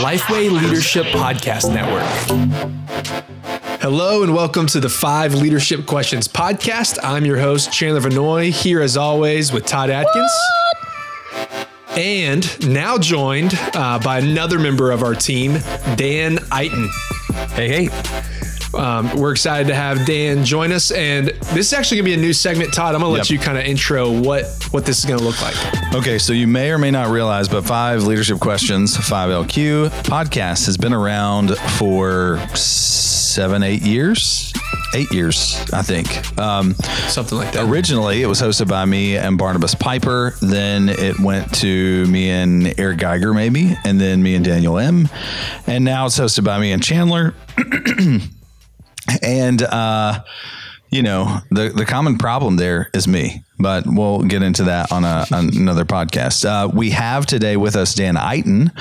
Lifeway Leadership Podcast Network. Hello and welcome to the Five Leadership Questions podcast. I'm your host, Chandler Vanoy, here as always with Todd Adkins. And now joined uh, by another member of our team, Dan Eiton. Hey, hey. Um, we're excited to have Dan join us, and this is actually going to be a new segment. Todd, I'm going to let Yep. you kind of intro what what this is going to look like. Okay, so you may or may not realize, but Five Leadership Questions, 5LQ podcast has been around for seven, eight years. Eight years, I think. Um, Something like that. originally, it was hosted by me and Barnabas Piper. Then it went to me and Eric Geiger, maybe, and then me and Daniel Im. And now it's hosted by me and Chandler. and uh, you know the the common problem there is me but we'll get into that on, a, another podcast. Uh, we have today with us dan Eiton,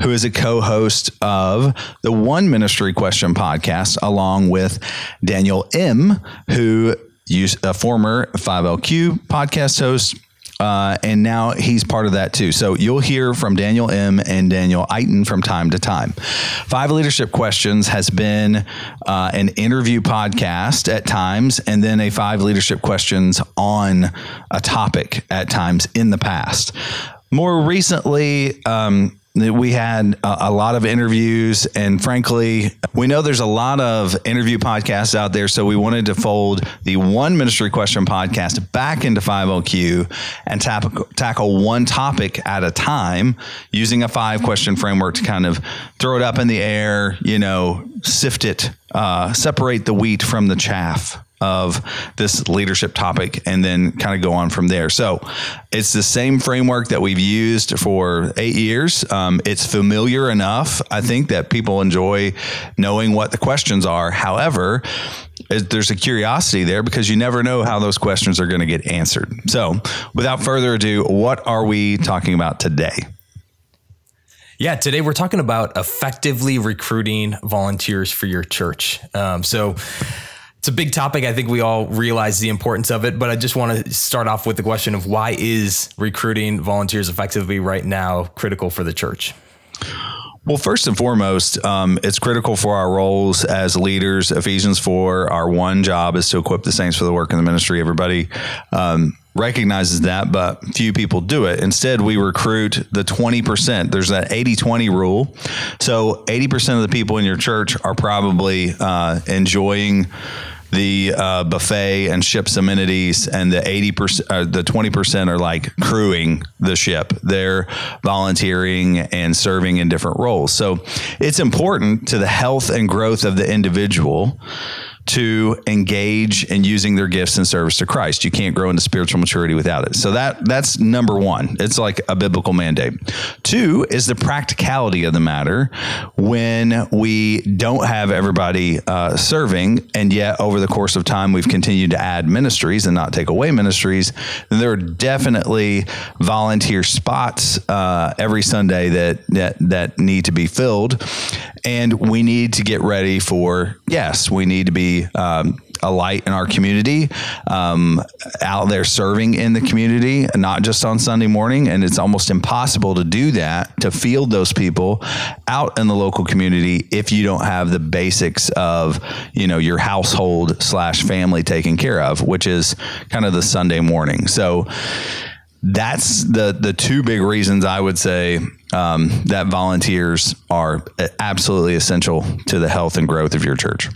who is a co-host of the one ministry question podcast along with daniel Im who used a former 5lq podcast host uh, and now he's part of that too. So you'll hear from Daniel Im and Daniel Eiton from time to time. Five Leadership Questions has been uh, an interview podcast at times, and then a Five Leadership Questions on a topic at times in the past. More recently, um, we had a, a lot of interviews, and frankly, we know there's a lot of interview podcasts out there. So we wanted to fold the One Ministry Question podcast back into 5LQ and tap, tackle one topic at a time using a five question framework to kind of throw it up in the air, you know, sift it, uh, separate the wheat from the chaff of this leadership topic and then kind of go on from there. So it's the same framework that we've used for eight years. Um, it's familiar enough, I think, that people enjoy knowing what the questions are. However, it- there's a curiosity there because you never know how those questions are going to get answered. So without further ado, what are we talking about today? Yeah, today we're talking about effectively recruiting volunteers for your church. Um, so it's a big topic. I think we all realize the importance of it, but I just want to start off with the question of why is recruiting volunteers effectively right now critical for the church? Well, first and foremost, um, it's critical for our roles as leaders. Ephesians 4, our one job is to equip the saints for the work in the ministry. Everybody um, recognizes that, but few people do it. Instead, we recruit the 20%. There's that 80 20 rule. So 80% of the people in your church are probably uh, enjoying the uh, buffet and ship's amenities, and the eighty percent, uh, the twenty percent are like crewing the ship. They're volunteering and serving in different roles. So it's important to the health and growth of the individual to engage in using their gifts in service to Christ. You can't grow into spiritual maturity without it. So that that's number one. It's like a biblical mandate. Two is the practicality of the matter. When we don't have everybody uh, serving, and yet over the course of time we've continued to add ministries and not take away ministries, there are definitely volunteer spots uh, every Sunday that that that need to be filled, and we need to get ready for yes, we need to be um, a light in our community, um, out there serving in the community, not just on Sunday morning. And it's almost impossible to do that, to field those people out in the local community if you don't have the basics of, you know, your household slash family taken care of, which is kind of the Sunday morning. So, that's the the two big reasons I would say um, that volunteers are absolutely essential to the health and growth of your church.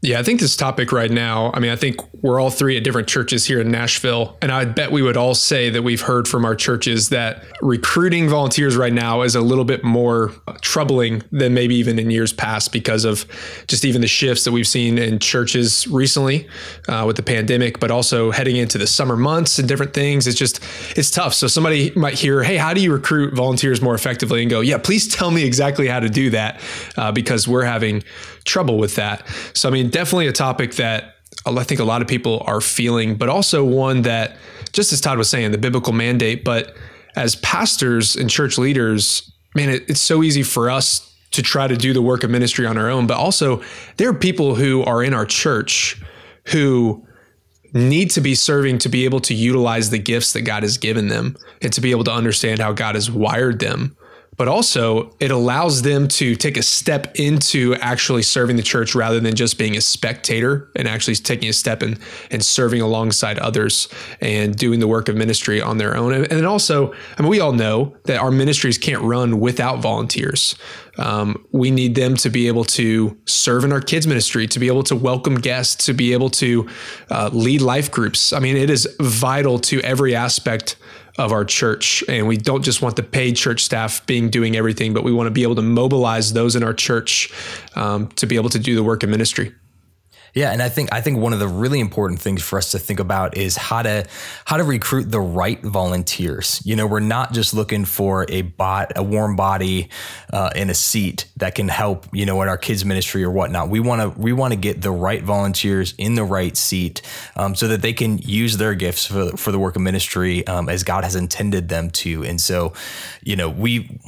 Yeah, I think this topic right now, I mean, I think we're all three at different churches here in Nashville. And I bet we would all say that we've heard from our churches that recruiting volunteers right now is a little bit more troubling than maybe even in years past because of just even the shifts that we've seen in churches recently uh, with the pandemic, but also heading into the summer months and different things. It's just, it's tough. So somebody might hear, hey, how do you recruit volunteers more effectively? And go, yeah, please tell me exactly how to do that uh, because we're having trouble with that. So, I mean, definitely a topic that I think a lot of people are feeling, but also one that, just as Todd was saying, the biblical mandate, but as pastors and church leaders, man, it, it's so easy for us to try to do the work of ministry on our own, but also there are people who are in our church who need to be serving to be able to utilize the gifts that God has given them and to be able to understand how God has wired them but also it allows them to take a step into actually serving the church rather than just being a spectator and actually taking a step in and serving alongside others and doing the work of ministry on their own. And then also, I mean, we all know that our ministries can't run without volunteers. Um, we need them to be able to serve in our kids ministry, to be able to welcome guests, to be able to uh, lead life groups. I mean, it is vital to every aspect of our church. And we don't just want the paid church staff being doing everything, but we want to be able to mobilize those in our church um, to be able to do the work of ministry. Yeah, and I think I think one of the really important things for us to think about is how to how to recruit the right volunteers. You know, we're not just looking for a bot, a warm body uh, in a seat that can help. You know, in our kids ministry or whatnot. We want to we want to get the right volunteers in the right seat um, so that they can use their gifts for for the work of ministry um, as God has intended them to. And so, you know, we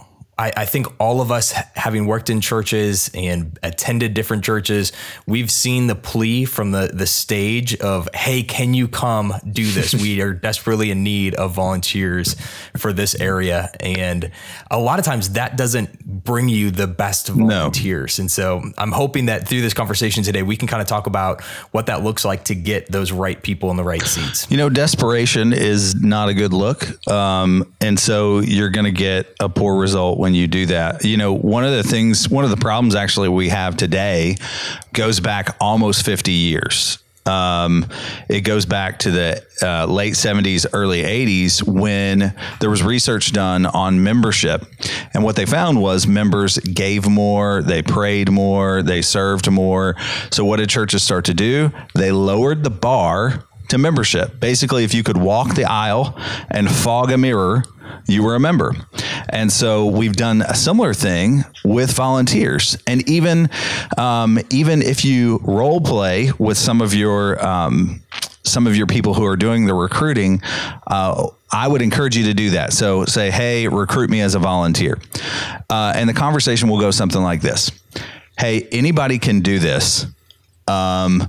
I, I, think all of us, having worked in churches and attended different churches, we've seen the plea from the the stage of, "Hey, can you come do this? we are desperately in need of volunteers for this area." And a lot of times, that doesn't bring you the best volunteers. No. And so, I'm hoping that through this conversation today, we can kind of talk about what that looks like to get those right people in the right seats. You know, desperation is not a good look, um, and so you're going to get a poor result when when you do that. You know, one of the things, one of the problems actually we have today goes back almost 50 years. Um, it goes back to the uh, late 70s, early 80s when there was research done on membership. And what they found was members gave more, they prayed more, they served more. So, what did churches start to do? They lowered the bar to membership. Basically, if you could walk the aisle and fog a mirror, you were a member. And so we've done a similar thing with volunteers. And even um, even if you role play with some of your um, some of your people who are doing the recruiting, uh, I would encourage you to do that. So say, hey, recruit me as a volunteer. Uh, and the conversation will go something like this Hey, anybody can do this. Um,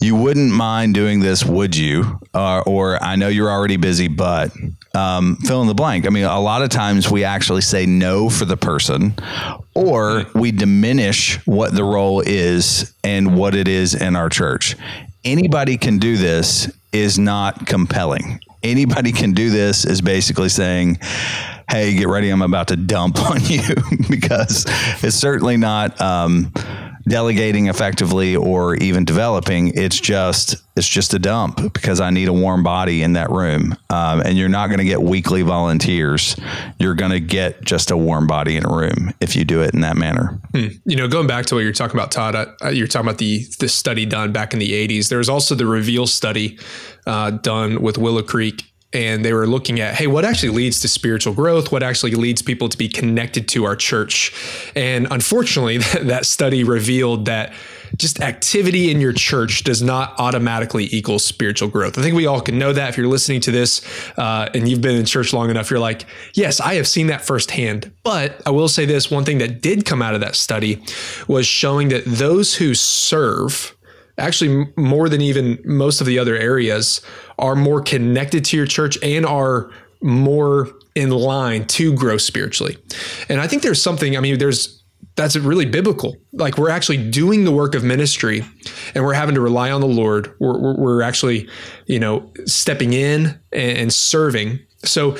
you wouldn't mind doing this, would you? Uh, or I know you're already busy, but um, fill in the blank. I mean, a lot of times we actually say no for the person, or we diminish what the role is and what it is in our church. Anybody can do this is not compelling. Anybody can do this is basically saying, hey, get ready, I'm about to dump on you because it's certainly not. Um, delegating effectively or even developing. It's just it's just a dump because I need a warm body in that room. Um, and you're not going to get weekly volunteers. You're going to get just a warm body in a room if you do it in that manner. Hmm. You know, going back to what you're talking about, Todd, you're talking about the the study done back in the 80s. There was also the Reveal study uh, done with Willow Creek and they were looking at hey what actually leads to spiritual growth? What actually leads people to be connected to our church? And unfortunately that study revealed that just activity in your church does not automatically equal spiritual growth. I think we all can know that if you're listening to this uh, and you've been in church long enough you're like yes i have seen that firsthand. But i will say this one thing that did come out of that study was showing that those who serve actually more than even most of the other areas are more connected to your church and are more in line to grow spiritually. And I think there's something, I mean, there's that's really biblical. Like we're actually doing the work of ministry and we're having to rely on the Lord. We're, we're actually, you know, stepping in and serving. So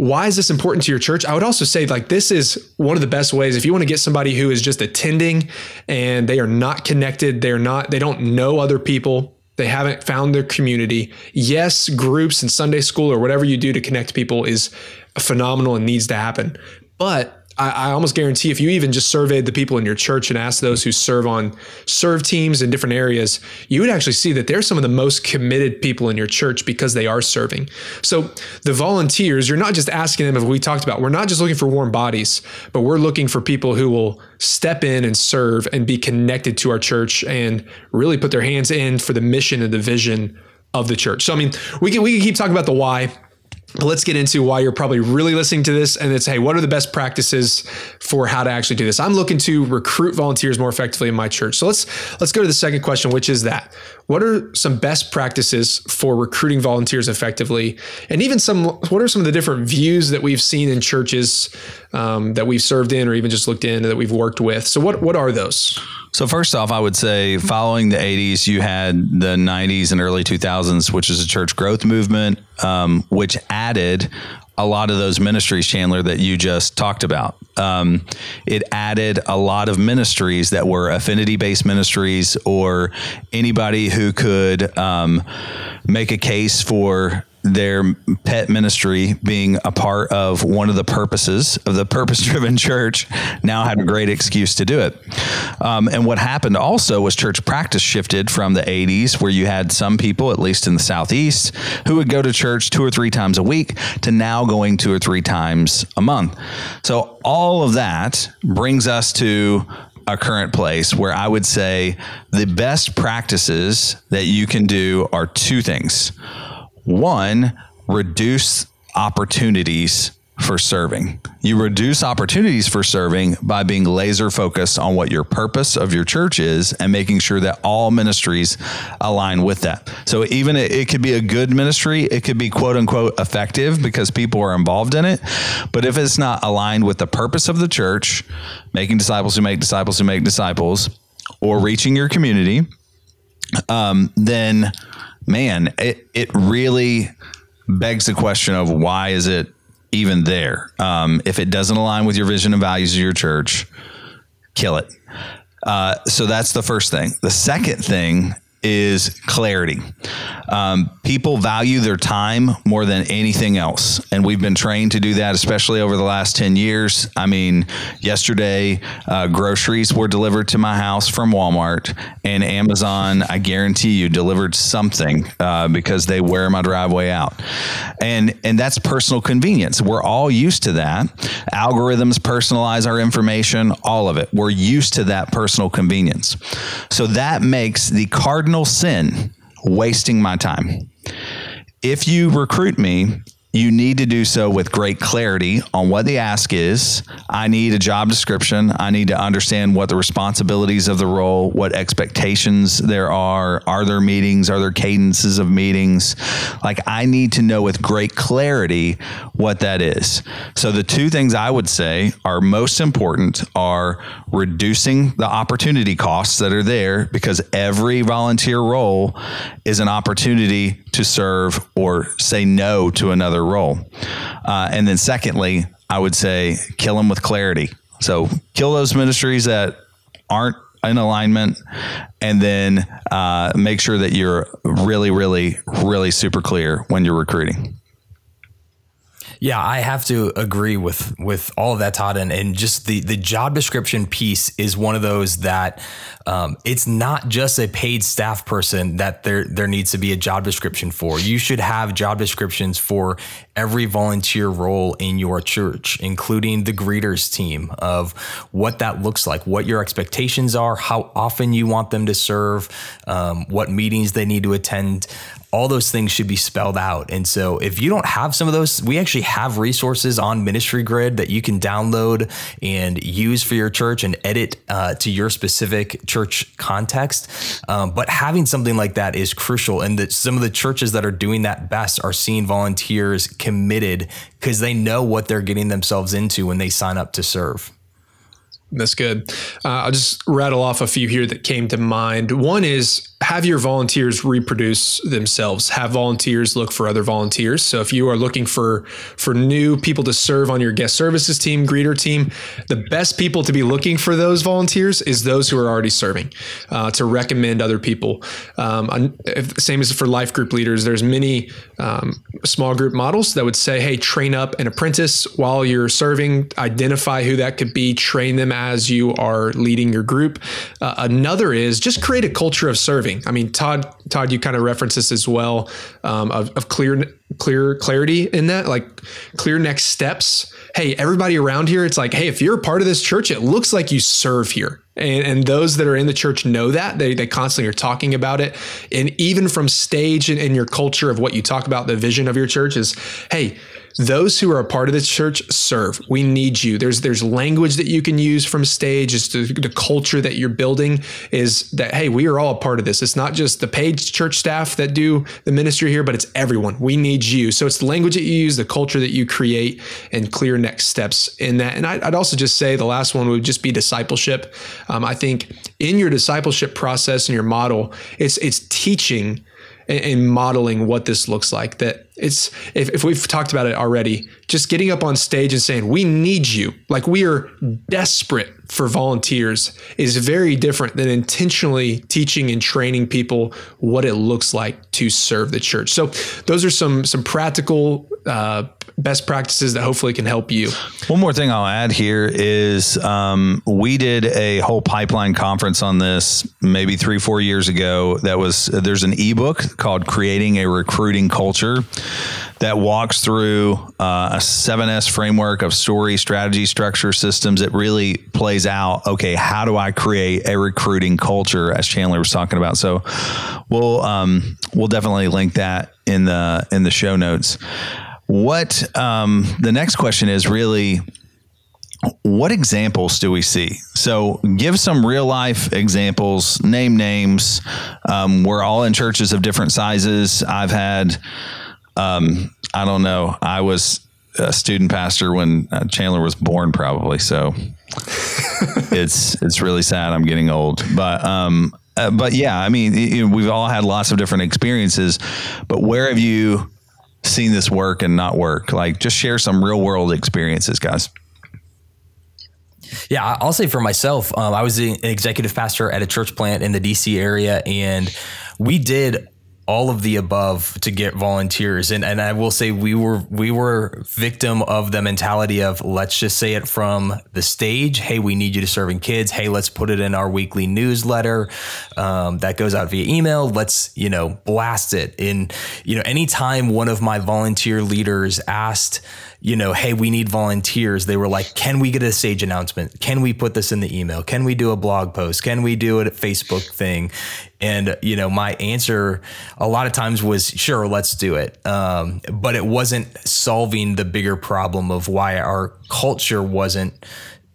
why is this important to your church? I would also say, like, this is one of the best ways if you want to get somebody who is just attending and they are not connected, they're not, they don't know other people, they haven't found their community. Yes, groups and Sunday school or whatever you do to connect people is phenomenal and needs to happen. But I, I, almost guarantee if you even just surveyed the people in your church and asked those who serve on serve teams in different areas, you would actually see that they're some of the most committed people in your church because they are serving. So the volunteers, you're not just asking them, if we talked about, we're not just looking for warm bodies, but we're looking for people who will step in and serve and be connected to our church and really put their hands in for the mission and the vision of the church. So I mean, we can we can keep talking about the why let's get into why you're probably really listening to this. And it's, hey, what are the best practices for how to actually do this? I'm looking to recruit volunteers more effectively in my church. So let's let's go to the second question, which is that what are some best practices for recruiting volunteers effectively? And even some what are some of the different views that we've seen in churches um, that we've served in or even just looked in that we've worked with? So what what are those? So first off, I would say following the 80s, you had the 90s and early 2000s, which is a church growth movement, um, which added a lot of those ministries, Chandler, that you just talked about. Um, it added a lot of ministries that were affinity based ministries or anybody who could um, make a case for their pet ministry being a part of one of the purposes of the purpose driven church now had a great excuse to do it. Um, and what happened also was church practice shifted from the 80s, where you had some people, at least in the Southeast, who would go to church two or three times a week to now going two or three times a month. So all of that brings us to a current place where I would say the best practices that you can do are two things one, reduce opportunities for serving. You reduce opportunities for serving by being laser focused on what your purpose of your church is and making sure that all ministries align with that. So even it, it, could be a good ministry, it could be quote unquote effective because people are involved in it. But if it's not aligned with the purpose of the church, making disciples who make disciples who make disciples, or reaching your community, um, then man, it, it really begs the question of why is it even there? Um, if it doesn't align with your vision and values of your church, kill it. Uh, so that's the first thing. The second thing is clarity. Um, people value their time more than anything else. And we've been trained to do that, especially over the last 10 years. I mean, yesterday, uh, groceries were delivered to my house from Walmart, and Amazon, I guarantee you, delivered something uh, because they wear my driveway out. And, and that's personal convenience. We're all used to that. Algorithms personalize our information, all of it. We're used to that personal convenience. So that makes the cardinal cardinal sin wasting my time. If you recruit me you need to do so with great clarity on what the ask is. I need a job description. I need to understand what the responsibilities of the role, what expectations there are. Are there meetings? Are there cadences of meetings? Like, I need to know with great clarity what that is. So, the two things I would say are most important are reducing the opportunity costs that are there because every volunteer role is an opportunity to serve or say no to another role. Uh, and then, secondly, I would say kill them with clarity. So, kill those ministries that aren't in alignment, and then uh, make sure that you're really, really, really super clear when you're recruiting. Yeah, I have to agree with with all of that, Todd, and, and just the the job description piece is one of those that um, it's not just a paid staff person that there there needs to be a job description for. You should have job descriptions for every volunteer role in your church, including the greeters team of what that looks like, what your expectations are, how often you want them to serve, um, what meetings they need to attend all those things should be spelled out. And so if you don't have some of those, we actually have resources on Ministry Grid that you can download and use for your church and edit uh, to your specific church context. Um, but having something like that is crucial. And that some of the churches that are doing that best are seeing volunteers committed because they know what they're getting themselves into when they sign up to serve. That's good. Uh, I'll just rattle off a few here that came to mind. One is have your volunteers reproduce themselves have volunteers look for other volunteers so if you are looking for for new people to serve on your guest services team greeter team the best people to be looking for those volunteers is those who are already serving uh, to recommend other people um, same as for life group leaders there's many um, small group models that would say hey train up an apprentice while you're serving identify who that could be train them as you are leading your group. Uh, another is just create a culture of serving. I mean, Todd, Todd, you kind of reference this as well um, of, of clear, clear clarity in that, like clear next steps. Hey, everybody around here, it's like, hey, if you're a part of this church, it looks like you serve here. And, and those that are in the church know that they, they constantly are talking about it. And even from stage in, in your culture of what you talk about, the vision of your church is, hey, those who are a part of the church serve. We need you. There's there's language that you can use from stage. It's the, the, culture that you're building is that hey, we are all a part of this. It's not just the paid church staff that do the ministry here, but it's everyone. We need you. So it's the language that you use, the culture that you create, and clear next steps in that. And I'd, I'd also just say the last one would just be discipleship. Um, I think in your discipleship process and your model, it's it's teaching and, modeling what this looks like. That it's if, if we've talked about it already, just getting up on stage and saying, We need you, like we are desperate for volunteers, is very different than intentionally teaching and training people what it looks like to serve the church. So those are some some practical uh, best practices that hopefully can help you. One more thing I'll add here is um, we did a whole pipeline conference on this maybe three, four years ago. That was there's an ebook called Creating a Recruiting Culture that walks through uh, a 7S framework of story, strategy, structure, systems. It really plays out, okay, how do I create a recruiting culture as Chandler was talking about? So we'll um, we'll definitely link that in the in the show notes. What um, the next question is really what examples do we see? So, give some real life examples, name names. Um, we're all in churches of different sizes. I've had, um, I don't know, I was a student pastor when uh, Chandler was born, probably. So, it's it's really sad. I'm getting old, but um, uh, but yeah, I mean, you know, we've all had lots of different experiences. But where have you seen this work and not work? Like, just share some real world experiences, guys. Yeah, I'll say for myself, um, I was an executive pastor at a church plant in the DC area, and we did all of the above to get volunteers. And and I will say we were we were victim of the mentality of let's just say it from the stage. Hey we need you to serve in kids. Hey let's put it in our weekly newsletter um, that goes out via email. Let's you know blast it. In you know anytime one of my volunteer leaders asked you know, hey, we need volunteers. They were like, can we get a stage announcement? Can we put this in the email? Can we do a blog post? Can we do a Facebook thing? And, you know, my answer a lot of times was, sure, let's do it. Um, but it wasn't solving the bigger problem of why our culture wasn't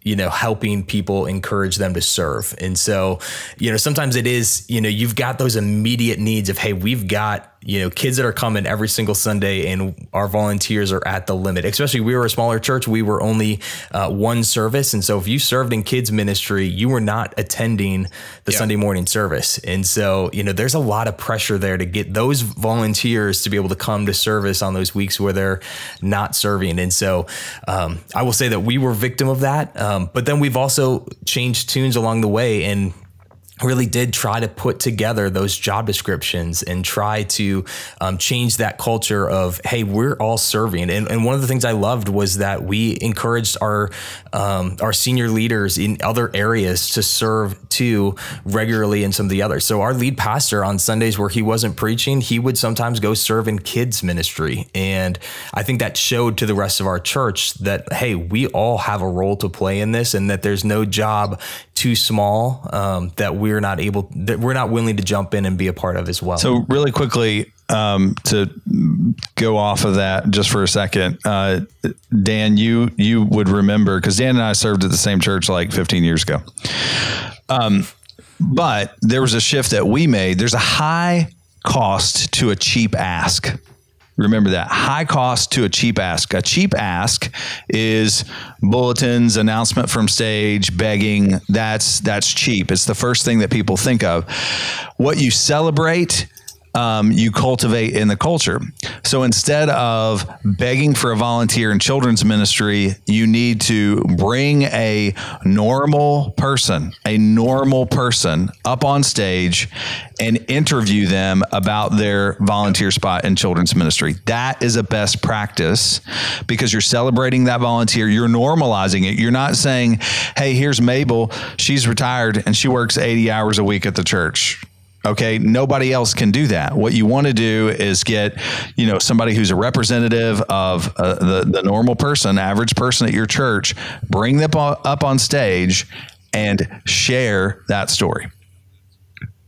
you know, helping people encourage them to serve. And so, you know, sometimes it is, you know, you've got those immediate needs of, hey, we've got you know, kids that are coming every single Sunday and our volunteers are at the limit. Especially we were a smaller church. We were only uh, one service. And so if you served in kids ministry, you were not attending the yeah. Sunday morning service. And so, you know, there's a lot of pressure there to get those volunteers to be able to come to service on those weeks where they're not serving. And so um, I will say that we were victim of that. Um, but then we've also changed tunes along the way and really did try to put together those job descriptions and try to um, change that culture of hey we're all serving. And, and one of the things i loved was that we encouraged our um, our senior leaders in other areas to serve too regularly in some of the others. So our lead pastor on sundays where he wasn't preaching he would sometimes go serve in kids ministry. And i think that showed to the rest of our church that hey we all have a role to play in this and that there's no job too small um, that we're not able that we're not willing to jump in and be a part of as well. So really quickly um, to go off of that just for a second, uh, Dan, you you would remember because Dan and I served at the same church like 15 years ago. Um, but there was a shift that we made. There's a high cost to a cheap ask. Remember that high cost to a cheap ask. A cheap ask is bulletins, announcement from stage, begging. That's that's cheap. It's the first thing that people think of. What you celebrate um, you cultivate in the culture. So instead of begging for a volunteer in children's ministry, you need to bring a normal person, a normal person up on stage and interview them about their volunteer spot in children's ministry. That is a best practice because you're celebrating that volunteer, you're normalizing it. You're not saying, hey, here's Mabel, she's retired and she works 80 hours a week at the church. Okay, nobody else can do that. What you want to do is get, you know, somebody who's a representative of uh, the the normal person, average person at your church, bring them up on stage and share that story.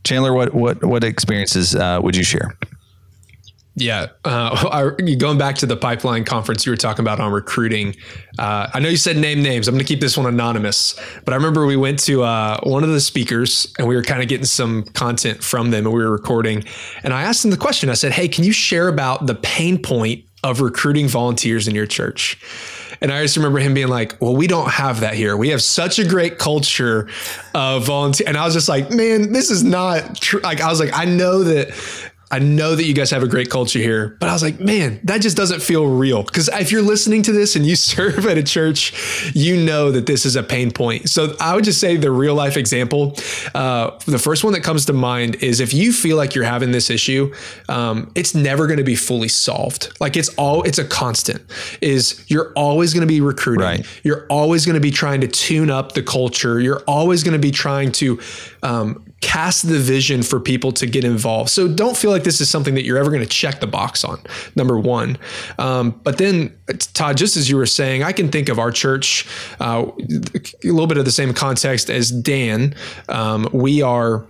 Chandler, what what what experiences uh, would you share? Yeah, uh, going back to the pipeline conference you were talking about on recruiting. Uh, I know you said name names. I'm going to keep this one anonymous, but I remember we went to uh, one of the speakers and we were kind of getting some content from them, and we were recording. And I asked them the question. I said, "Hey, can you share about the pain point of recruiting volunteers in your church?" And I just remember him being like, "Well, we don't have that here. We have such a great culture of volunteer." And I was just like, "Man, this is not true." Like, I was like, "I know that I know that you guys have a great culture here, but I was like, man, that just doesn't feel real. Because if you're listening to this and you serve at a church, you know that this is a pain point. So I would just say the real life example, uh, the first one that comes to mind is if you feel like you're having this issue, um, it's never going to be fully solved. Like it's all, it's a constant. Is you're always going to be recruiting. Right. You're always going to be trying to tune up the culture. You're always going to be trying to um, cast the vision for people to get involved. So don't feel like this is something that you're ever going to check the box on. Number one, um, but then Todd, just as you were saying, I can think of our church uh, a little bit of the same context as Dan. Um, we are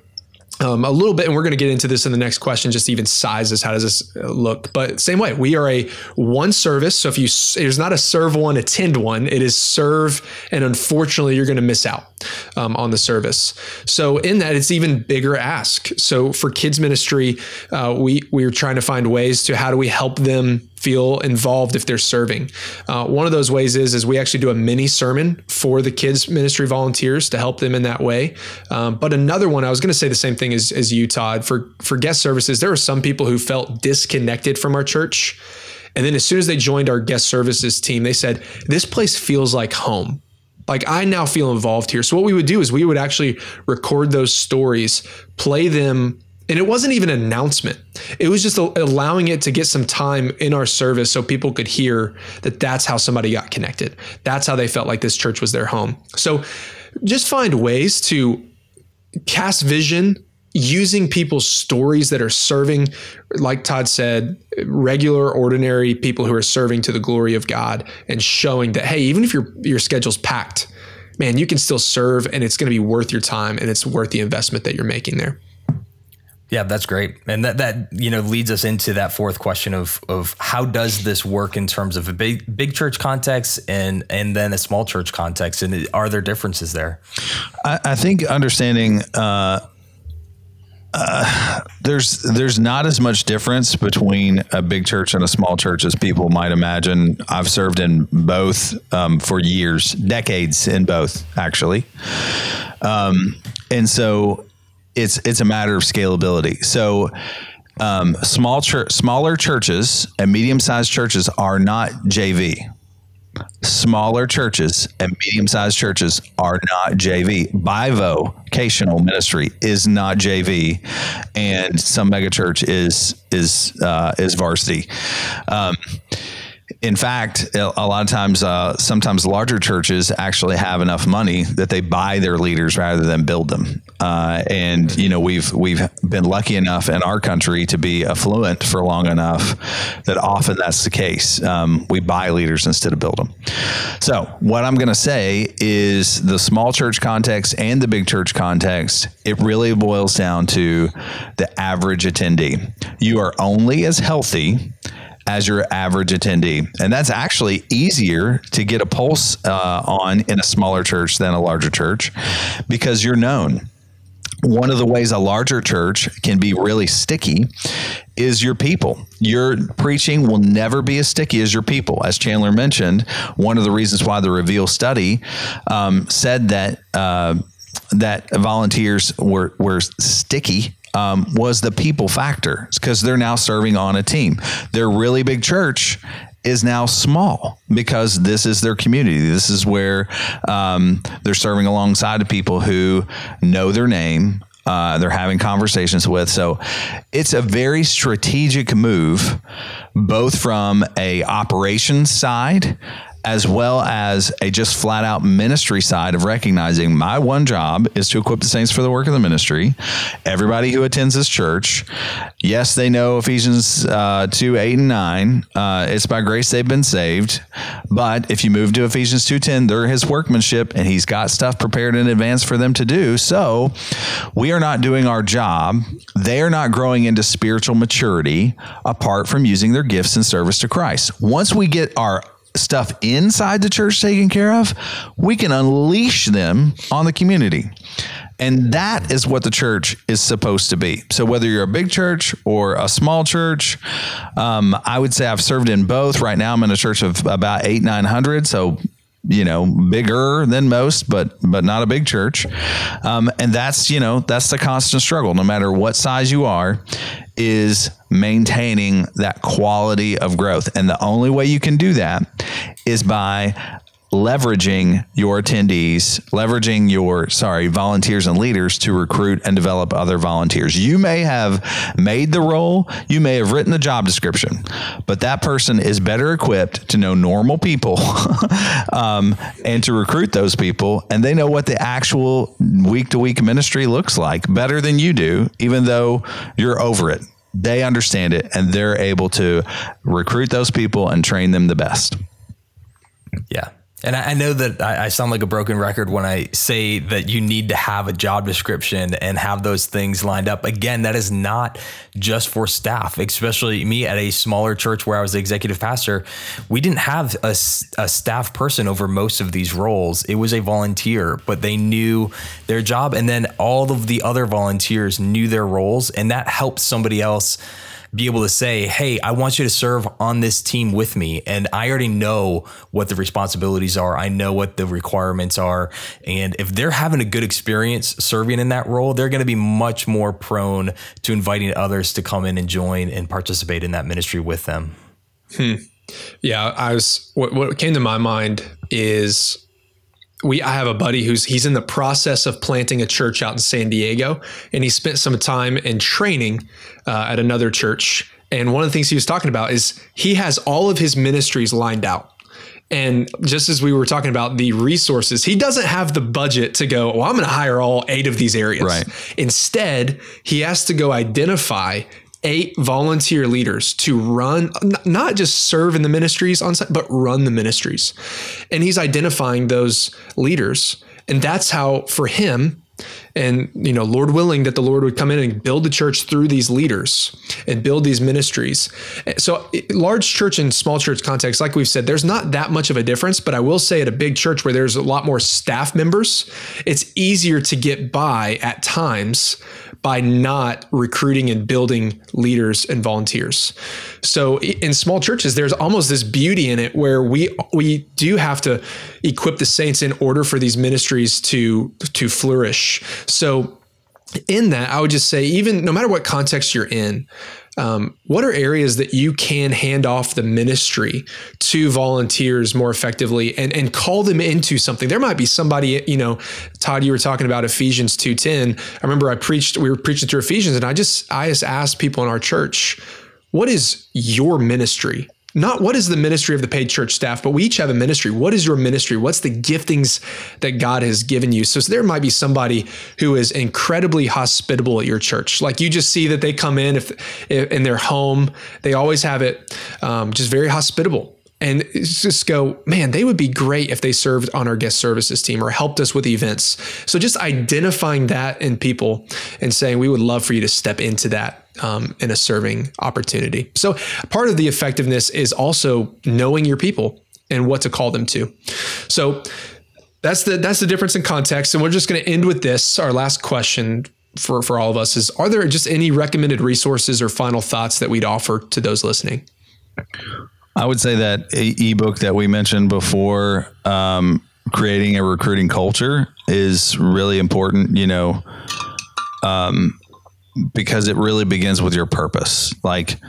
um, a little bit, and we're going to get into this in the next question, just even sizes. How does this look? But same way, we are a one service. So if you, it's not a serve one, attend one. It is serve, and unfortunately, you're going to miss out um, on the service. So in that, it's even bigger ask. So for kids ministry, uh, we we're trying to find ways to how do we help them feel involved if they're serving. Uh, one of those ways is is we actually do a mini sermon for the kids ministry volunteers to help them in that way. Um, but another one, I was going to say the same thing as, as you, Todd. For for guest services, there were some people who felt disconnected from our church, and then as soon as they joined our guest services team, they said this place feels like home. Like I now feel involved here. So what we would do is we would actually record those stories, play them and it wasn't even an announcement. It was just allowing it to get some time in our service so people could hear that that's how somebody got connected. That's how they felt like this church was their home. So just find ways to cast vision using people's stories that are serving, like Todd said, regular, ordinary people who are serving to the glory of God and showing that, hey, even if your, your schedule's packed, man, you can still serve and it's going to be worth your time and it's worth the investment that you're making there. Yeah, that's great. And that that you know leads us into that fourth question of of how does this work in terms of a big big church context and and then a small church context and are there differences there? I, I think understanding uh, there's there's not as much difference between a big church and a small church as people might imagine. I've served in both um, for years, decades in both actually, um, and so it's it's a matter of scalability. So um, small church, smaller churches and medium sized churches are not JV. Smaller churches and medium sized churches are not JV. Bivocational ministry is not JV, and some megachurch is is uh, is varsity. Um, in fact, a lot of times, uh, sometimes larger churches actually have enough money that they buy their leaders rather than build them. Uh, and you know, we've we've been lucky enough in our country to be affluent for long enough that often that's the case. Um, we buy leaders instead of build them. So, what I'm going to say is the small church context and the big church context. It really boils down to the average attendee. You are only as healthy as your average attendee. And that's actually easier to get a pulse uh, on in a smaller church than a larger church because you're known. One of the ways a larger church can be really sticky is your people. Your preaching will never be as sticky as your people. As Chandler mentioned, one of the reasons why the Reveal study um, said that uh, that volunteers were were sticky um, was the people factor because they're now serving on a team. Their really big church is now small because this is their community. This is where um, they're serving alongside of people who know their name, uh, they're having conversations with. So it's a very strategic move, both from a operations side as well as a just flat out ministry side of recognizing my one job is to equip the saints for the work of the ministry. Everybody who attends this church, yes, they know Ephesians uh, 2 8 and 9. Uh, it's by grace they've been saved. But if you move to Ephesians 2.10, they're his workmanship and he's got stuff prepared in advance for them to do. So we are not doing our job. They are not growing into spiritual maturity apart from using their gifts in service to Christ. Once we get our stuff inside the church taken care of, we can unleash them on the community. And that is what the church is supposed to be. So, whether you're a big church or a small church, um, I would say I've served in both. Right now, I'm in a church of about eight, 900. So, you know, bigger than most, but but not a big church. Um, and that's you know that's the constant struggle. No matter what size you are, is maintaining that quality of growth. And the only way you can do that is by leveraging your attendees, leveraging your, sorry, volunteers and leaders to recruit and develop other volunteers. You may have made the role, you may have written the job description, but that person is better equipped to know normal people um, and to recruit those people. And they know what the actual week to week ministry looks like better than you do, even though you're over it. They understand it and they're able to recruit those people and train them the best. Yeah. And I, know that I, sound like a broken record when I say that you need to have a job description and have those things lined up. Again, that is not just for staff, especially me at a smaller church where I was the executive pastor. We didn't have a, a staff person over most of these roles. It was a volunteer, but they knew their job. And then all of the other volunteers knew their roles, and that helped somebody else be able to say, Hey, I want you to serve on this team with me. And I already know what the responsibilities are. I know what the requirements are. And if they're having a good experience serving in that role, they're going to be much more prone to inviting others to come in and join and participate in that ministry with them. Hmm. Yeah, I was, what, what came to my mind is we I have a buddy who's he's in the process of planting a church out in San Diego, and he spent some time in training uh, at another church. And one of the things he was talking about is he has all of his ministries lined out. And just as we were talking about the resources, he doesn't have the budget to go, well, I'm going to hire all eight of these areas. Right. Instead, he has to go identify eight volunteer leaders to run, not just serve in the ministries on site, but run the ministries. And he's identifying those leaders. And that's how, for him, and you know lord willing that the lord would come in and build the church through these leaders and build these ministries so large church and small church context like we've said there's not that much of a difference but i will say at a big church where there's a lot more staff members it's easier to get by at times by not recruiting and building leaders and volunteers. So in small churches, there's almost this beauty in it where we we do have to equip the saints in order for these ministries to to flourish. So in that, I would just say, even no matter what context you're in, um, what are areas that you can hand off the ministry to volunteers more effectively and, and call them into something? There might be somebody, you know, Todd, you were talking about Ephesians 2.10. I remember I preached, we were preaching through Ephesians and I just, I just asked people in our church, what is your ministry? Not what is the ministry of the paid church staff, but we each have a ministry. What is your ministry? What's the giftings that God has given you? So, there might be somebody who is incredibly hospitable at your church. Like you just see that they come in if, if in their home, they always have it um, just very hospitable and just go, man, they would be great if they served on our guest services team or helped us with events. So just identifying that in people and saying, we would love for you to step into that um, in a serving opportunity. So part of the effectiveness is also knowing your people and what to call them to. So that's the that's the difference in context. And we're just going to end with this. Our last question for for all of us is: Are there just any recommended resources or final thoughts that we'd offer to those listening? I would say that e- ebook that we mentioned before, um, creating a recruiting culture, is really important. You know, um, because it really begins with your purpose. Like,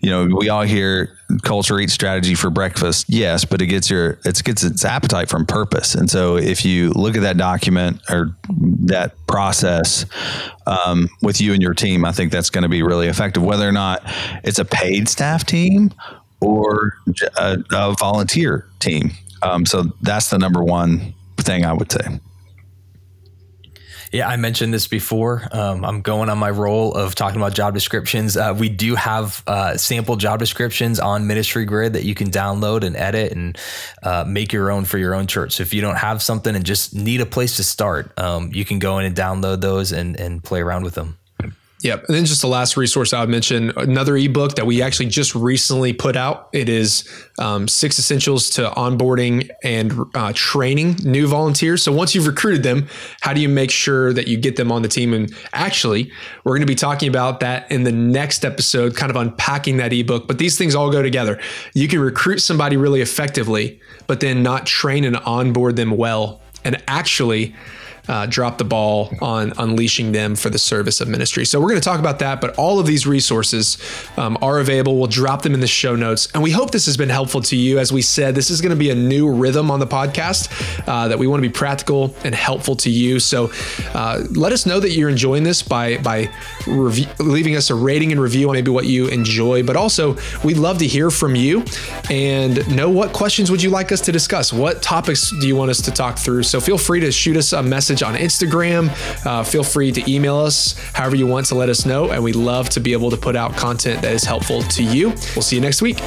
you know, we all hear culture eats strategy for breakfast. Yes, but it gets your it gets its appetite from purpose. And so if you look at that document or that process um, with you and your team, I think that's going to be really effective. Whether or not it's a paid staff team or a, a volunteer team. Um, so that's the number one thing I would say. Yeah, I mentioned this before. Um, I'm going on my role of talking about job descriptions. Uh, we do have uh, sample job descriptions on Ministry Grid that you can download and edit and uh, make your own for your own church. So if you don't have something and just need a place to start, um, you can go in and download those and, and play around with them. Yep. And then just the last resource I would mention another ebook that we actually just recently put out. It is um, six essentials to onboarding and uh, training new volunteers. So once you've recruited them, how do you make sure that you get them on the team? And actually, we're going to be talking about that in the next episode, kind of unpacking that ebook. But these things all go together. You can recruit somebody really effectively, but then not train and onboard them well. And actually, uh, drop the ball on unleashing them for the service of ministry. So we're going to talk about that, but all of these resources um, are available. We'll drop them in the show notes. And we hope this has been helpful to you. As we said, this is going to be a new rhythm on the podcast uh, that we want to be practical and helpful to you. So uh, let us know that you're enjoying this by, by leaving us a rating and review on maybe what you enjoy, but also we'd love to hear from you and know what questions would you like us to discuss? What topics do you want us to talk through? So feel free to shoot us a message message on Instagram. Uh, feel free to email us however you want to let us know. And we love to be able to put out content that is helpful to you. We'll see you next week.